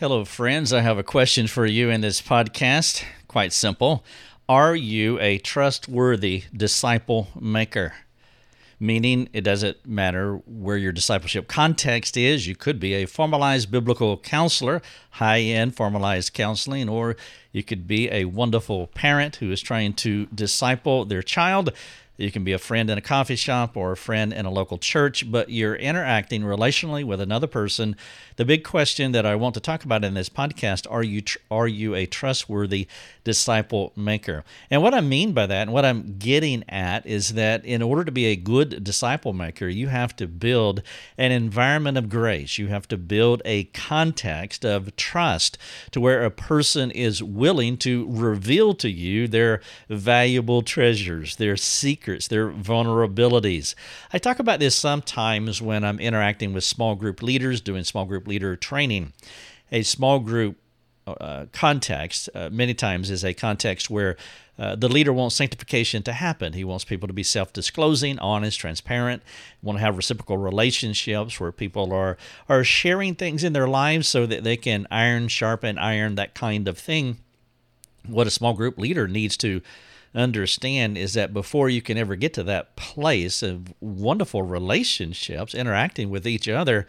Hello, friends. I have a question for you in this podcast. Quite simple. Are you a trustworthy disciple maker? Meaning, it doesn't matter where your discipleship context is. You could be a formalized biblical counselor, high end formalized counseling, or you could be a wonderful parent who is trying to disciple their child you can be a friend in a coffee shop or a friend in a local church, but you're interacting relationally with another person. The big question that I want to talk about in this podcast are you tr- are you a trustworthy disciple maker? And what I mean by that and what I'm getting at is that in order to be a good disciple maker, you have to build an environment of grace. You have to build a context of trust to where a person is willing to reveal to you their valuable treasures, their secrets secrets, their vulnerabilities. I talk about this sometimes when I'm interacting with small group leaders, doing small group leader training. A small group uh, context, uh, many times, is a context where uh, the leader wants sanctification to happen. He wants people to be self disclosing, honest, transparent, want to have reciprocal relationships where people are, are sharing things in their lives so that they can iron, sharpen iron, that kind of thing. What a small group leader needs to understand is that before you can ever get to that place of wonderful relationships, interacting with each other,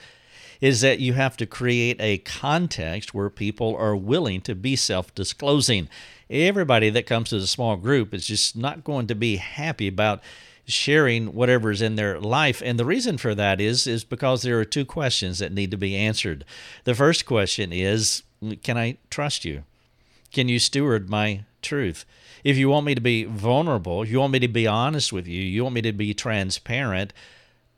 is that you have to create a context where people are willing to be self disclosing. Everybody that comes to the small group is just not going to be happy about sharing whatever's in their life. And the reason for that is is because there are two questions that need to be answered. The first question is can i trust you? Can you steward my truth if you want me to be vulnerable, you want me to be honest with you, you want me to be transparent,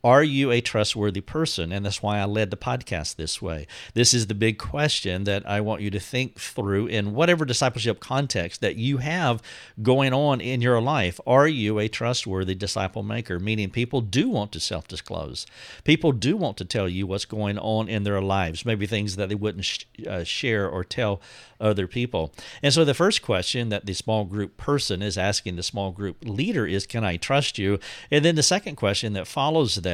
are you a trustworthy person? And that's why I led the podcast this way. This is the big question that I want you to think through in whatever discipleship context that you have going on in your life. Are you a trustworthy disciple maker? Meaning, people do want to self disclose. People do want to tell you what's going on in their lives, maybe things that they wouldn't sh- uh, share or tell other people. And so, the first question that the small group person is asking the small group leader is, Can I trust you? And then the second question that follows that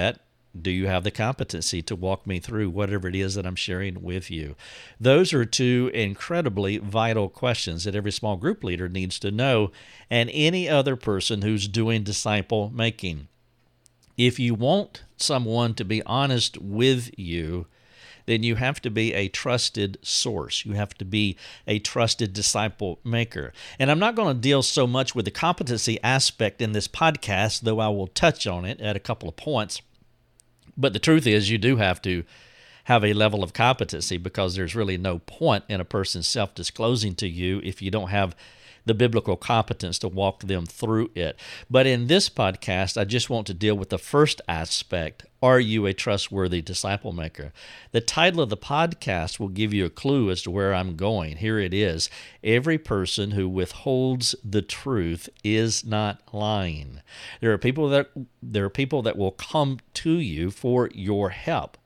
do you have the competency to walk me through whatever it is that I'm sharing with you? Those are two incredibly vital questions that every small group leader needs to know, and any other person who's doing disciple making. If you want someone to be honest with you, then you have to be a trusted source. You have to be a trusted disciple maker. And I'm not going to deal so much with the competency aspect in this podcast, though I will touch on it at a couple of points. But the truth is, you do have to have a level of competency because there's really no point in a person self disclosing to you if you don't have the biblical competence to walk them through it. But in this podcast, I just want to deal with the first aspect Are you a trustworthy disciple maker? The title of the podcast will give you a clue as to where I'm going. Here it is Every person who withholds the truth is not lying. There are people that there are people that will come to you for your help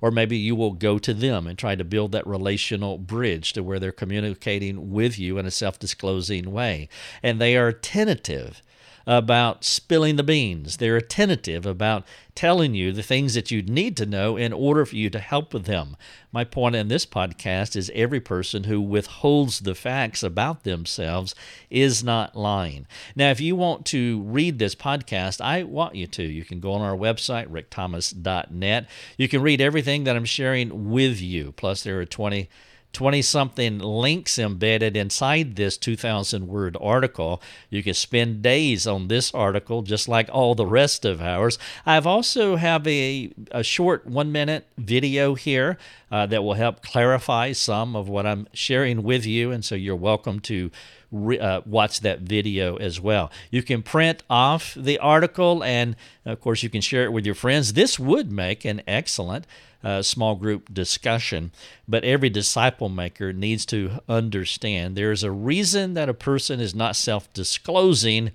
or maybe you will go to them and try to build that relational bridge to where they're communicating with you in a self disclosing way. And they are tentative about spilling the beans. They're attentive about telling you the things that you need to know in order for you to help with them. My point in this podcast is every person who withholds the facts about themselves is not lying. Now, if you want to read this podcast, I want you to. You can go on our website, rickthomas.net. You can read everything that I'm sharing with you. Plus, there are 20 20 something links embedded inside this 2,000 word article. You can spend days on this article just like all the rest of ours. I've also have a, a short one minute video here uh, that will help clarify some of what I'm sharing with you. And so you're welcome to uh, watch that video as well. You can print off the article and, of course, you can share it with your friends. This would make an excellent uh, small group discussion. But every disciple maker needs to understand there's a reason that a person is not self disclosing.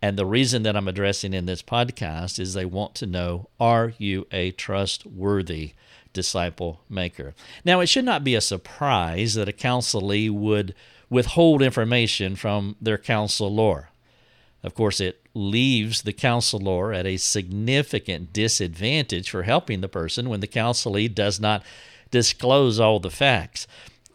And the reason that I'm addressing in this podcast is they want to know are you a trustworthy disciple maker? Now, it should not be a surprise that a counselee would withhold information from their counselor. Of course, it leaves the counselor at a significant disadvantage for helping the person when the counselee does not disclose all the facts.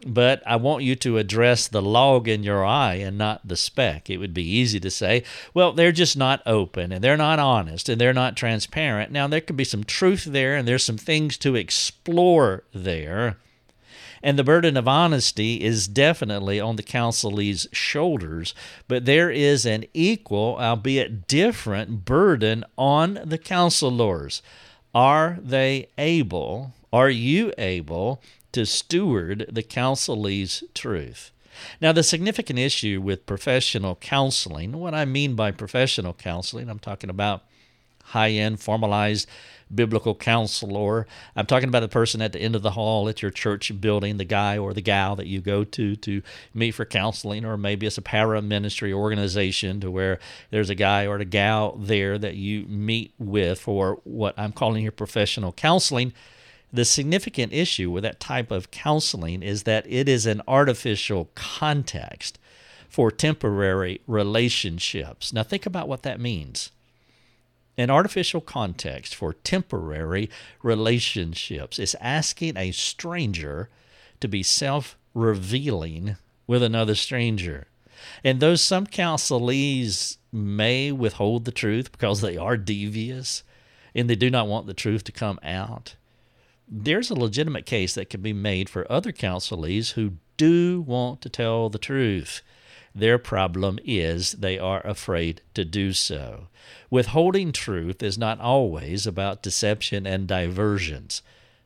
But I want you to address the log in your eye and not the speck. It would be easy to say, well, they're just not open and they're not honest and they're not transparent. Now, there could be some truth there and there's some things to explore there. And the burden of honesty is definitely on the counselee's shoulders, but there is an equal, albeit different, burden on the counselors. Are they able, are you able to steward the counselee's truth? Now, the significant issue with professional counseling, what I mean by professional counseling, I'm talking about high end, formalized biblical counselor. I'm talking about the person at the end of the hall at your church building, the guy or the gal that you go to to meet for counseling, or maybe it's a para ministry organization to where there's a guy or a gal there that you meet with for what I'm calling here professional counseling. The significant issue with that type of counseling is that it is an artificial context for temporary relationships. Now, think about what that means an artificial context for temporary relationships is asking a stranger to be self revealing with another stranger. And though some counselees may withhold the truth because they are devious and they do not want the truth to come out, there's a legitimate case that can be made for other counselees who do want to tell the truth. Their problem is they are afraid to do so. Withholding truth is not always about deception and diversions.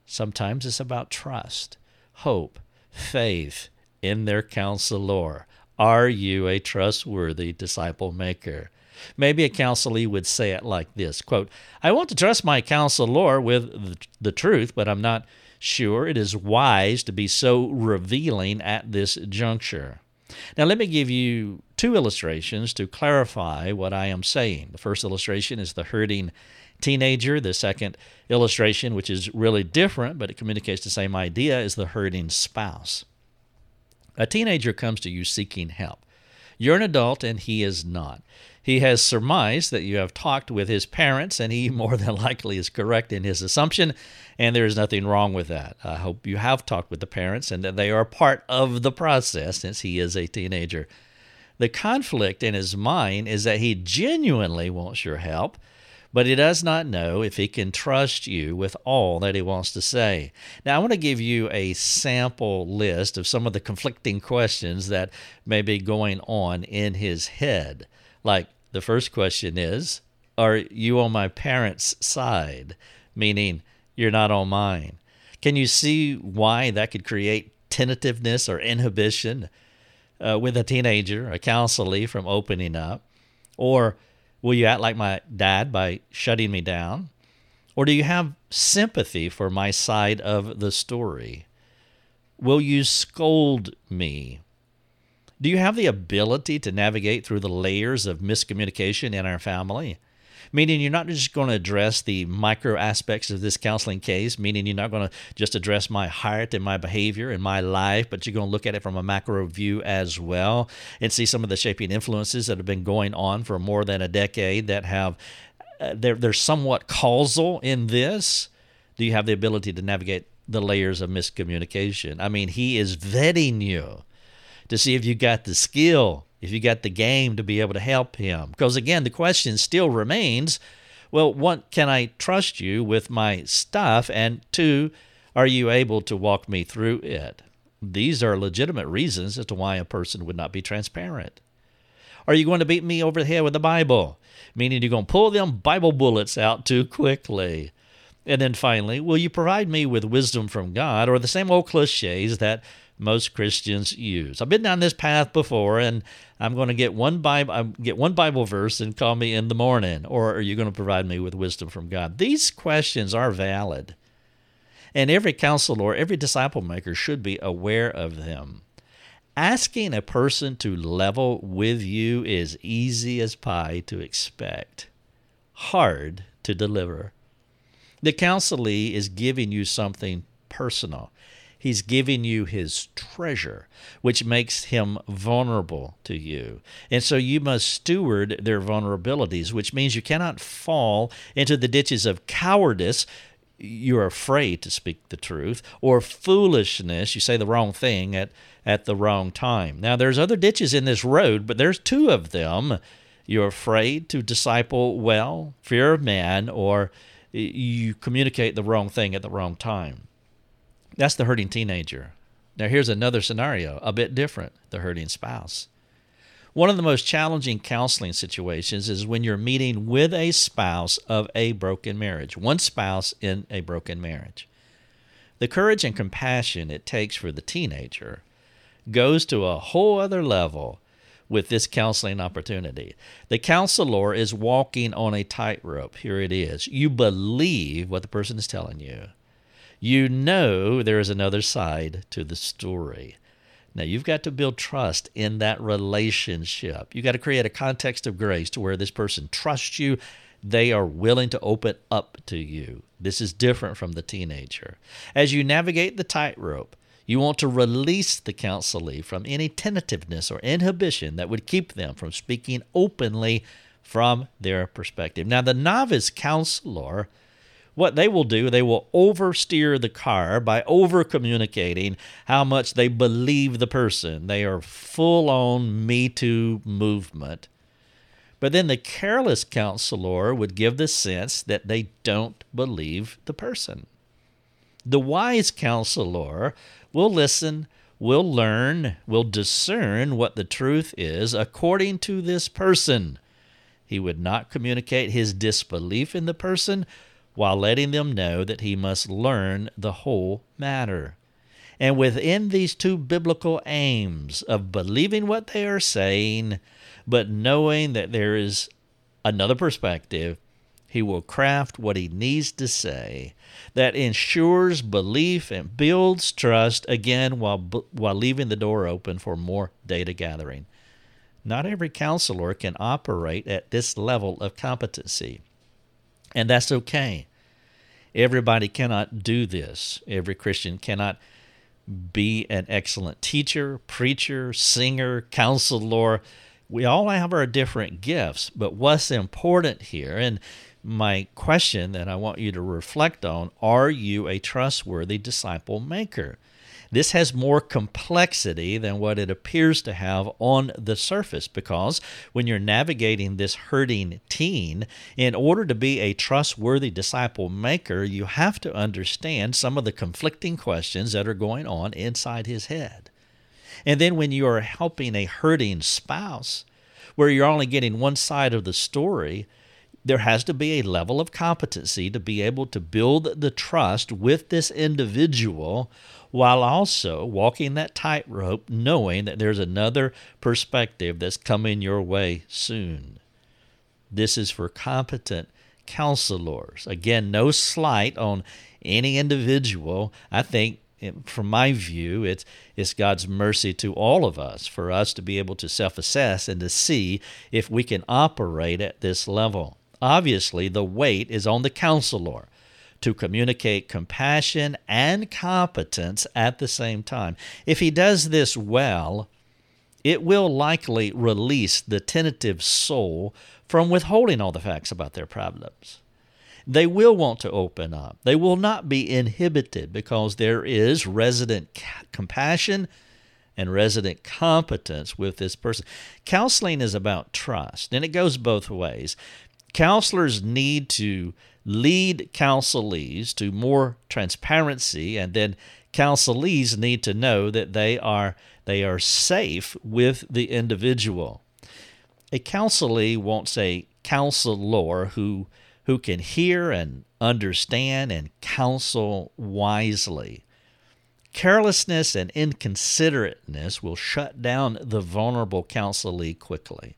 Sometimes it's about trust, hope, faith in their counselor. Are you a trustworthy disciple maker? Maybe a counselee would say it like this quote, I want to trust my counselor with the truth, but I'm not sure it is wise to be so revealing at this juncture. Now, let me give you two illustrations to clarify what I am saying. The first illustration is the hurting teenager. The second illustration, which is really different, but it communicates the same idea, is the hurting spouse. A teenager comes to you seeking help. You're an adult and he is not. He has surmised that you have talked with his parents, and he more than likely is correct in his assumption, and there is nothing wrong with that. I hope you have talked with the parents and that they are part of the process since he is a teenager. The conflict in his mind is that he genuinely wants your help, but he does not know if he can trust you with all that he wants to say. Now, I want to give you a sample list of some of the conflicting questions that may be going on in his head. Like, the first question is Are you on my parents' side? Meaning, you're not on mine. Can you see why that could create tentativeness or inhibition uh, with a teenager, a counselee, from opening up? Or will you act like my dad by shutting me down? Or do you have sympathy for my side of the story? Will you scold me do you have the ability to navigate through the layers of miscommunication in our family? Meaning, you're not just going to address the micro aspects of this counseling case, meaning you're not going to just address my heart and my behavior and my life, but you're going to look at it from a macro view as well and see some of the shaping influences that have been going on for more than a decade that have, uh, they're, they're somewhat causal in this. Do you have the ability to navigate the layers of miscommunication? I mean, he is vetting you to see if you got the skill, if you got the game to be able to help him. Because again, the question still remains well, one, can I trust you with my stuff? And two, are you able to walk me through it? These are legitimate reasons as to why a person would not be transparent. Are you going to beat me over the head with the Bible? Meaning you're going to pull them Bible bullets out too quickly. And then finally, will you provide me with wisdom from God or the same old cliches that most Christians use. I've been down this path before, and I'm going to get one Bible, get one Bible verse, and call me in the morning. Or are you going to provide me with wisdom from God? These questions are valid, and every counselor, every disciple maker should be aware of them. Asking a person to level with you is easy as pie to expect, hard to deliver. The counselee is giving you something personal. He's giving you his treasure, which makes him vulnerable to you. And so you must steward their vulnerabilities, which means you cannot fall into the ditches of cowardice you're afraid to speak the truth, or foolishness, you say the wrong thing at, at the wrong time. Now, there's other ditches in this road, but there's two of them. You're afraid to disciple well, fear of man, or you communicate the wrong thing at the wrong time. That's the hurting teenager. Now, here's another scenario, a bit different the hurting spouse. One of the most challenging counseling situations is when you're meeting with a spouse of a broken marriage, one spouse in a broken marriage. The courage and compassion it takes for the teenager goes to a whole other level with this counseling opportunity. The counselor is walking on a tightrope. Here it is. You believe what the person is telling you. You know there is another side to the story. Now, you've got to build trust in that relationship. You've got to create a context of grace to where this person trusts you. They are willing to open up to you. This is different from the teenager. As you navigate the tightrope, you want to release the counselee from any tentativeness or inhibition that would keep them from speaking openly from their perspective. Now, the novice counselor what they will do, they will oversteer the car by over communicating how much they believe the person. They are full on Me Too movement. But then the careless counselor would give the sense that they don't believe the person. The wise counselor will listen, will learn, will discern what the truth is according to this person. He would not communicate his disbelief in the person while letting them know that he must learn the whole matter. And within these two biblical aims of believing what they are saying, but knowing that there is another perspective, he will craft what he needs to say that ensures belief and builds trust again while, while leaving the door open for more data gathering. Not every counselor can operate at this level of competency. And that's okay. Everybody cannot do this. Every Christian cannot be an excellent teacher, preacher, singer, counselor. We all have our different gifts, but what's important here, and my question that I want you to reflect on are you a trustworthy disciple maker? This has more complexity than what it appears to have on the surface because when you're navigating this hurting teen, in order to be a trustworthy disciple maker, you have to understand some of the conflicting questions that are going on inside his head. And then when you are helping a hurting spouse, where you're only getting one side of the story, there has to be a level of competency to be able to build the trust with this individual while also walking that tightrope, knowing that there's another perspective that's coming your way soon. This is for competent counselors. Again, no slight on any individual. I think, eh, from my view, it's, it's God's mercy to all of us for us to be able to self assess and to see if we can operate at this level. Obviously, the weight is on the counselor to communicate compassion and competence at the same time. If he does this well, it will likely release the tentative soul from withholding all the facts about their problems. They will want to open up. They will not be inhibited because there is resident compassion and resident competence with this person. Counseling is about trust, and it goes both ways. Counselors need to lead counselees to more transparency, and then counselees need to know that they are they are safe with the individual. A counselee wants a counselor who who can hear and understand and counsel wisely. Carelessness and inconsiderateness will shut down the vulnerable counselee quickly.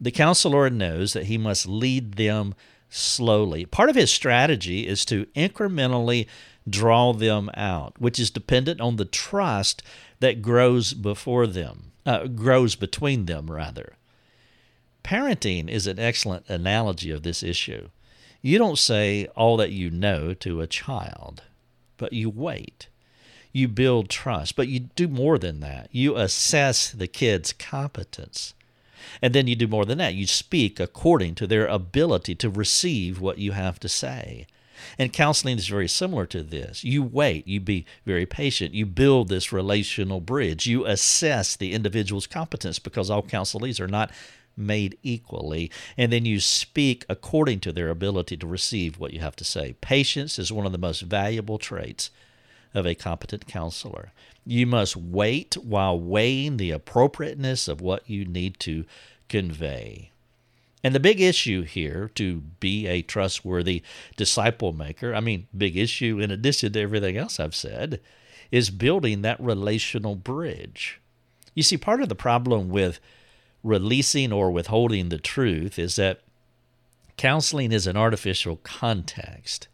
The counselor knows that he must lead them slowly. Part of his strategy is to incrementally draw them out, which is dependent on the trust that grows before them, uh, grows between them, rather. Parenting is an excellent analogy of this issue. You don't say all that you know to a child, but you wait. You build trust, but you do more than that. You assess the kid's competence. And then you do more than that. You speak according to their ability to receive what you have to say. And counseling is very similar to this. You wait, you be very patient, you build this relational bridge, you assess the individual's competence because all counselees are not made equally, and then you speak according to their ability to receive what you have to say. Patience is one of the most valuable traits of a competent counselor. You must wait while weighing the appropriateness of what you need to convey. And the big issue here to be a trustworthy disciple maker, I mean, big issue in addition to everything else I've said, is building that relational bridge. You see, part of the problem with releasing or withholding the truth is that counseling is an artificial context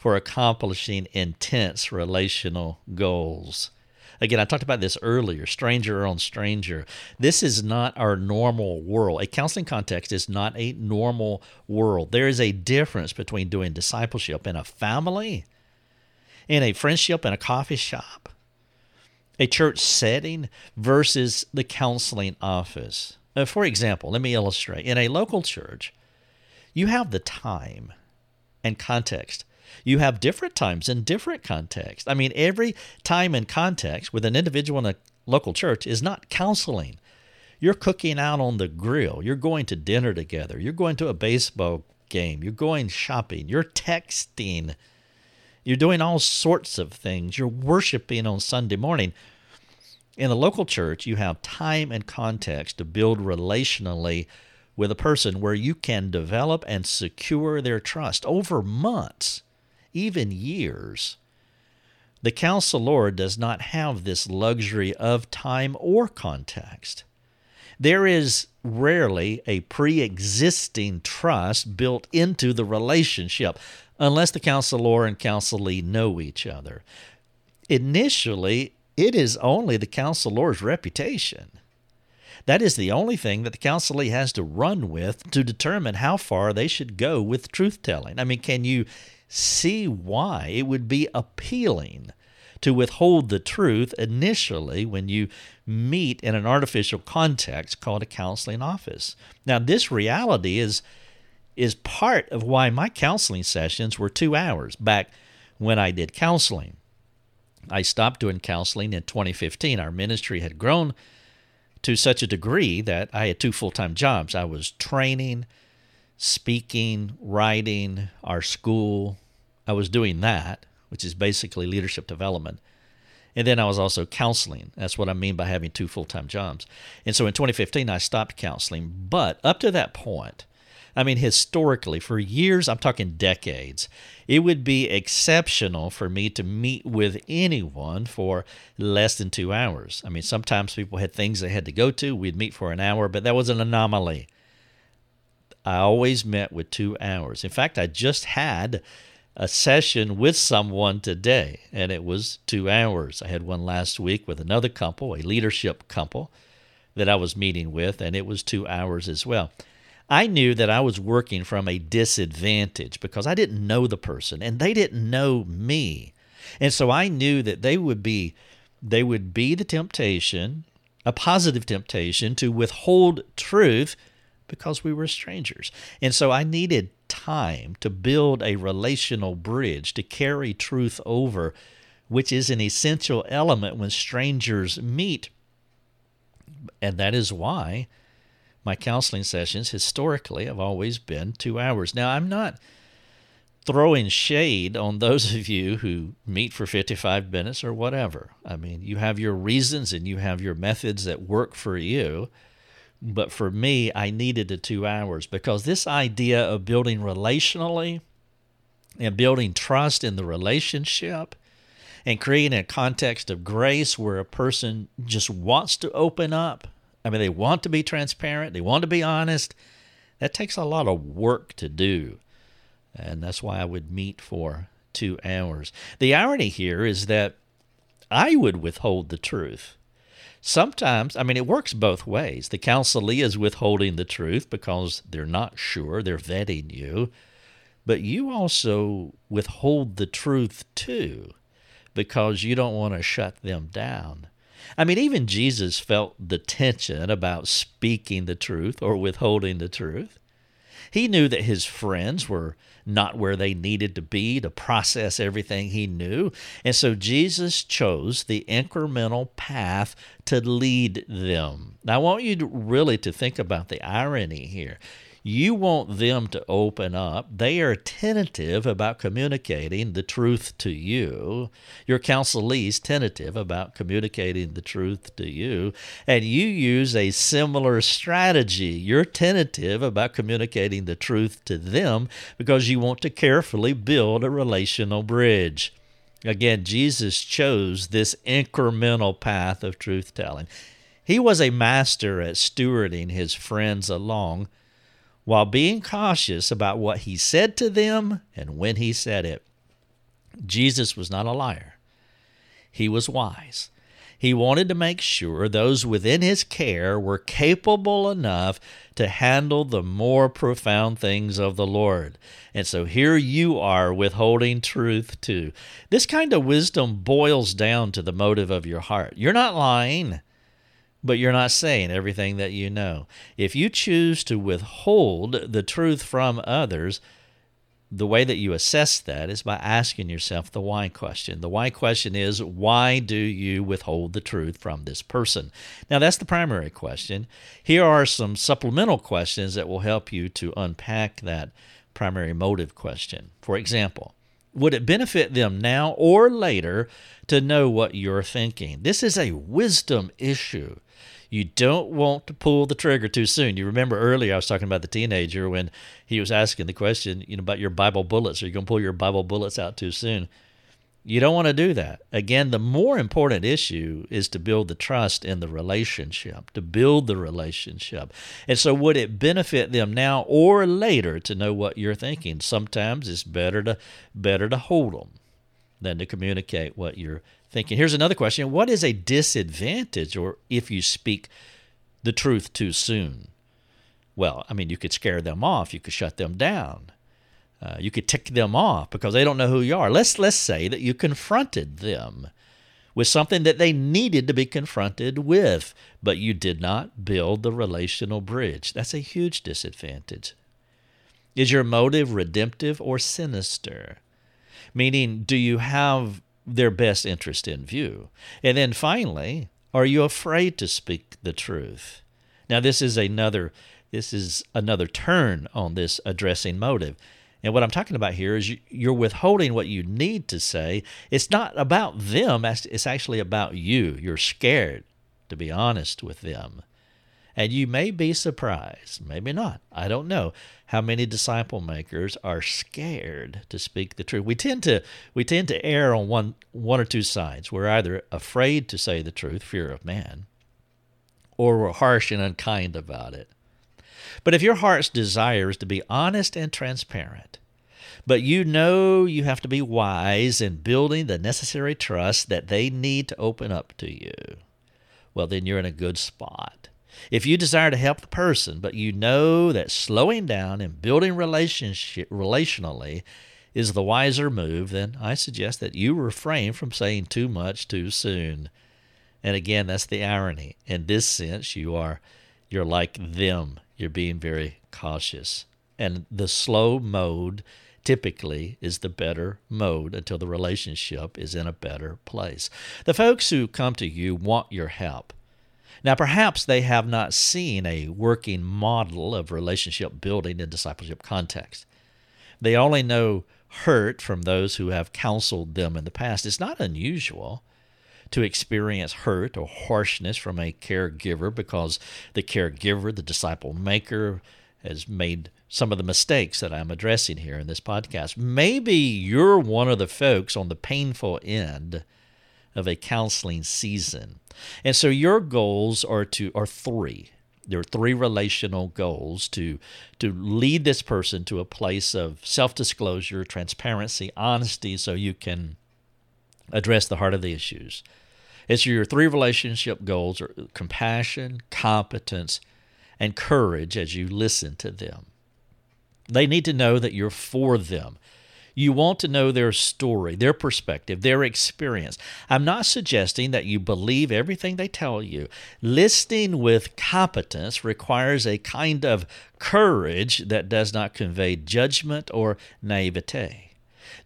for accomplishing intense relational goals. Again, I talked about this earlier stranger on stranger. This is not our normal world. A counseling context is not a normal world. There is a difference between doing discipleship in a family, in a friendship in a coffee shop, a church setting versus the counseling office. For example, let me illustrate. In a local church, you have the time and context you have different times in different contexts. I mean, every time and context with an individual in a local church is not counseling. You're cooking out on the grill. You're going to dinner together. You're going to a baseball game. You're going shopping. You're texting. You're doing all sorts of things. You're worshiping on Sunday morning. In a local church, you have time and context to build relationally with a person where you can develop and secure their trust over months even years. The counselor does not have this luxury of time or context. There is rarely a pre existing trust built into the relationship unless the counselor and counselee know each other. Initially, it is only the counselor's reputation. That is the only thing that the counselee has to run with to determine how far they should go with truth telling. I mean, can you see why it would be appealing to withhold the truth initially when you meet in an artificial context called a counseling office. Now, this reality is is part of why my counseling sessions were 2 hours back when I did counseling. I stopped doing counseling in 2015. Our ministry had grown to such a degree that I had two full-time jobs. I was training speaking, writing, our school. I was doing that, which is basically leadership development. And then I was also counseling. That's what I mean by having two full time jobs. And so in 2015, I stopped counseling. But up to that point, I mean, historically, for years, I'm talking decades, it would be exceptional for me to meet with anyone for less than two hours. I mean, sometimes people had things they had to go to. We'd meet for an hour, but that was an anomaly. I always met with two hours. In fact, I just had a session with someone today, and it was two hours. I had one last week with another couple, a leadership couple that I was meeting with, and it was two hours as well. I knew that I was working from a disadvantage because I didn't know the person and they didn't know me. And so I knew that they would be they would be the temptation, a positive temptation to withhold truth because we were strangers. And so I needed time to build a relational bridge, to carry truth over, which is an essential element when strangers meet. And that is why my counseling sessions historically have always been two hours. Now, I'm not throwing shade on those of you who meet for 55 minutes or whatever. I mean, you have your reasons and you have your methods that work for you. But for me, I needed the two hours because this idea of building relationally and building trust in the relationship and creating a context of grace where a person just wants to open up. I mean, they want to be transparent, they want to be honest. That takes a lot of work to do. And that's why I would meet for two hours. The irony here is that I would withhold the truth Sometimes, I mean, it works both ways. The counselee is withholding the truth because they're not sure, they're vetting you. But you also withhold the truth too because you don't want to shut them down. I mean, even Jesus felt the tension about speaking the truth or withholding the truth. He knew that his friends were not where they needed to be to process everything he knew. And so Jesus chose the incremental path to lead them. Now, I want you to really to think about the irony here. You want them to open up. They are tentative about communicating the truth to you. Your counselee's tentative about communicating the truth to you. And you use a similar strategy. You're tentative about communicating the truth to them because you want to carefully build a relational bridge. Again, Jesus chose this incremental path of truth telling. He was a master at stewarding his friends along while being cautious about what he said to them and when he said it. Jesus was not a liar, he was wise. He wanted to make sure those within his care were capable enough to handle the more profound things of the Lord. And so here you are withholding truth too. This kind of wisdom boils down to the motive of your heart. You're not lying but you're not saying everything that you know. If you choose to withhold the truth from others, the way that you assess that is by asking yourself the why question. The why question is why do you withhold the truth from this person? Now, that's the primary question. Here are some supplemental questions that will help you to unpack that primary motive question. For example, would it benefit them now or later to know what you're thinking? This is a wisdom issue you don't want to pull the trigger too soon. You remember earlier I was talking about the teenager when he was asking the question, you know, about your Bible bullets. Are you going to pull your Bible bullets out too soon? You don't want to do that. Again, the more important issue is to build the trust in the relationship, to build the relationship. And so, would it benefit them now or later to know what you're thinking? Sometimes it's better to better to hold them than to communicate what you're thinking. Here's another question What is a disadvantage, or if you speak the truth too soon? Well, I mean, you could scare them off, you could shut them down. Uh, you could tick them off because they don't know who you are. Let's let's say that you confronted them with something that they needed to be confronted with, but you did not build the relational bridge. That's a huge disadvantage. Is your motive redemptive or sinister? Meaning, do you have their best interest in view? And then finally, are you afraid to speak the truth? Now, this is another this is another turn on this addressing motive. And what I'm talking about here is you're withholding what you need to say. It's not about them, it's actually about you. You're scared to be honest with them. And you may be surprised, maybe not, I don't know, how many disciple makers are scared to speak the truth. We tend to we tend to err on one one or two sides. We're either afraid to say the truth, fear of man, or we're harsh and unkind about it. But if your heart's desire is to be honest and transparent, but you know you have to be wise in building the necessary trust that they need to open up to you, well, then you're in a good spot. If you desire to help the person, but you know that slowing down and building relationship relationally is the wiser move, then I suggest that you refrain from saying too much too soon. And again, that's the irony. In this sense, you are you're like them. You're being very cautious. And the slow mode typically is the better mode until the relationship is in a better place. The folks who come to you want your help. Now, perhaps they have not seen a working model of relationship building in discipleship context. They only know hurt from those who have counseled them in the past. It's not unusual to experience hurt or harshness from a caregiver because the caregiver, the disciple maker, has made some of the mistakes that I'm addressing here in this podcast. Maybe you're one of the folks on the painful end of a counseling season. And so your goals are to are three. There are three relational goals to to lead this person to a place of self-disclosure, transparency, honesty so you can address the heart of the issues. It's your three relationship goals are compassion, competence, and courage as you listen to them. They need to know that you're for them. You want to know their story, their perspective, their experience. I'm not suggesting that you believe everything they tell you. Listening with competence requires a kind of courage that does not convey judgment or naivete.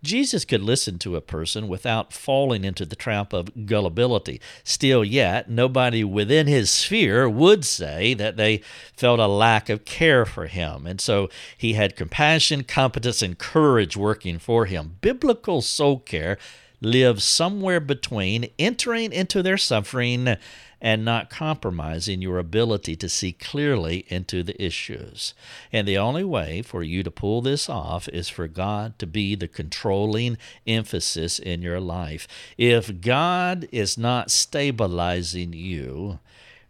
Jesus could listen to a person without falling into the trap of gullibility. Still, yet, nobody within his sphere would say that they felt a lack of care for him. And so he had compassion, competence, and courage working for him. Biblical soul care lives somewhere between entering into their suffering and not compromising your ability to see clearly into the issues. And the only way for you to pull this off is for God to be the controlling emphasis in your life. If God is not stabilizing you,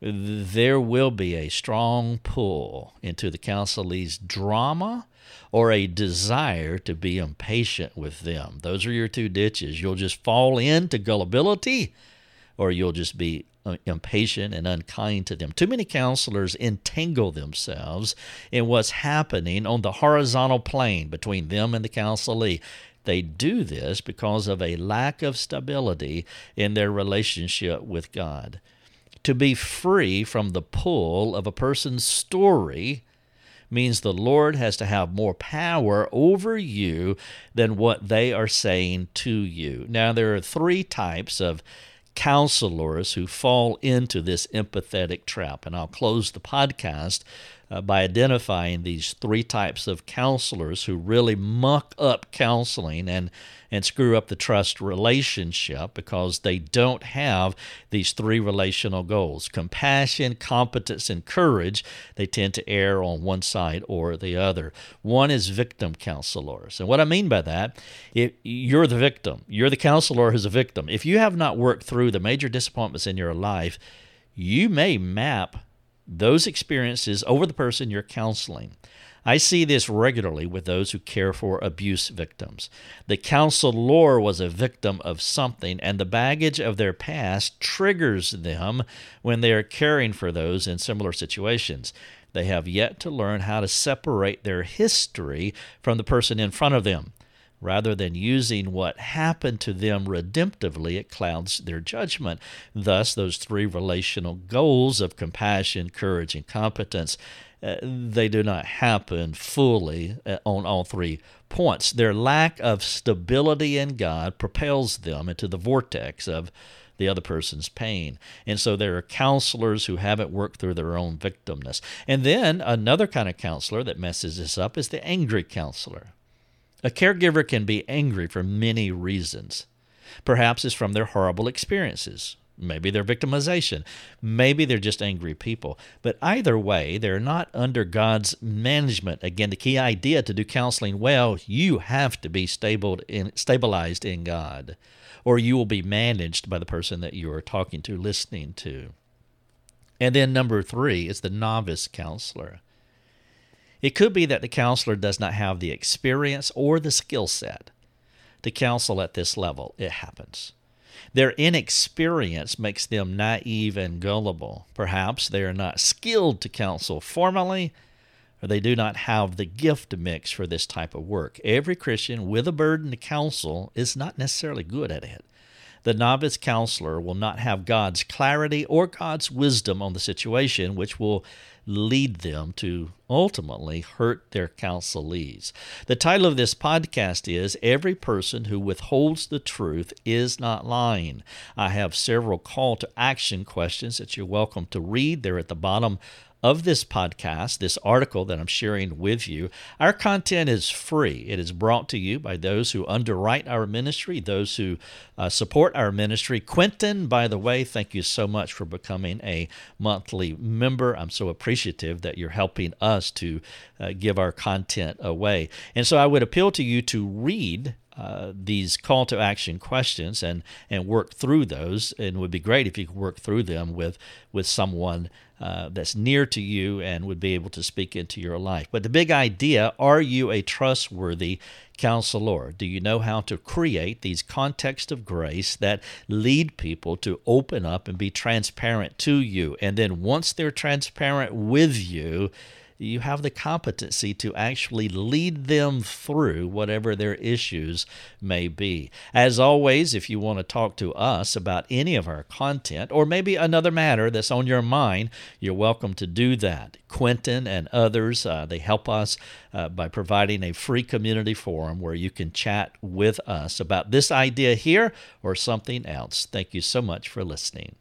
there will be a strong pull into the counselee's drama or a desire to be impatient with them. Those are your two ditches. You'll just fall into gullibility or you'll just be Uh, impatient and unkind to them. Too many counselors entangle themselves in what's happening on the horizontal plane between them and the counselee. They do this because of a lack of stability in their relationship with God. To be free from the pull of a person's story means the Lord has to have more power over you than what they are saying to you. Now, there are three types of counselors who fall into this empathetic trap. And I'll close the podcast uh, by identifying these three types of counselors who really muck up counseling and and screw up the trust relationship because they don't have these three relational goals compassion, competence, and courage. They tend to err on one side or the other. One is victim counselors. And what I mean by that, you're the victim, you're the counselor who's a victim. If you have not worked through the major disappointments in your life, you may map those experiences over the person you're counseling. I see this regularly with those who care for abuse victims. The counselor was a victim of something, and the baggage of their past triggers them when they are caring for those in similar situations. They have yet to learn how to separate their history from the person in front of them. Rather than using what happened to them redemptively, it clouds their judgment. Thus, those three relational goals of compassion, courage, and competence uh, they do not happen fully uh, on all three points. Their lack of stability in God propels them into the vortex of the other person's pain. And so there are counselors who haven't worked through their own victimness. And then another kind of counselor that messes this up is the angry counselor. A caregiver can be angry for many reasons. Perhaps it's from their horrible experiences. Maybe they're victimization. Maybe they're just angry people. But either way, they're not under God's management. Again, the key idea to do counseling well, you have to be stable in, stabilized in God, or you will be managed by the person that you are talking to, listening to. And then number three is the novice counselor. It could be that the counselor does not have the experience or the skill set to counsel at this level. It happens. Their inexperience makes them naive and gullible. Perhaps they are not skilled to counsel formally, or they do not have the gift mix for this type of work. Every Christian with a burden to counsel is not necessarily good at it. The novice counselor will not have God's clarity or God's wisdom on the situation, which will lead them to ultimately hurt their counselees. The title of this podcast is Every Person Who Withholds the Truth Is Not Lying. I have several call to action questions that you're welcome to read. They're at the bottom of this podcast, this article that I'm sharing with you. Our content is free. It is brought to you by those who underwrite our ministry, those who uh, support our ministry. Quentin, by the way, thank you so much for becoming a monthly member. I'm so appreciative that you're helping us to uh, give our content away. And so I would appeal to you to read uh, these call to action questions and and work through those. And would be great if you could work through them with with someone uh, that's near to you and would be able to speak into your life. But the big idea: Are you a trustworthy counselor? Do you know how to create these contexts of grace that lead people to open up and be transparent to you? And then once they're transparent with you you have the competency to actually lead them through whatever their issues may be. As always, if you want to talk to us about any of our content or maybe another matter that's on your mind, you're welcome to do that. Quentin and others, uh, they help us uh, by providing a free community forum where you can chat with us about this idea here or something else. Thank you so much for listening.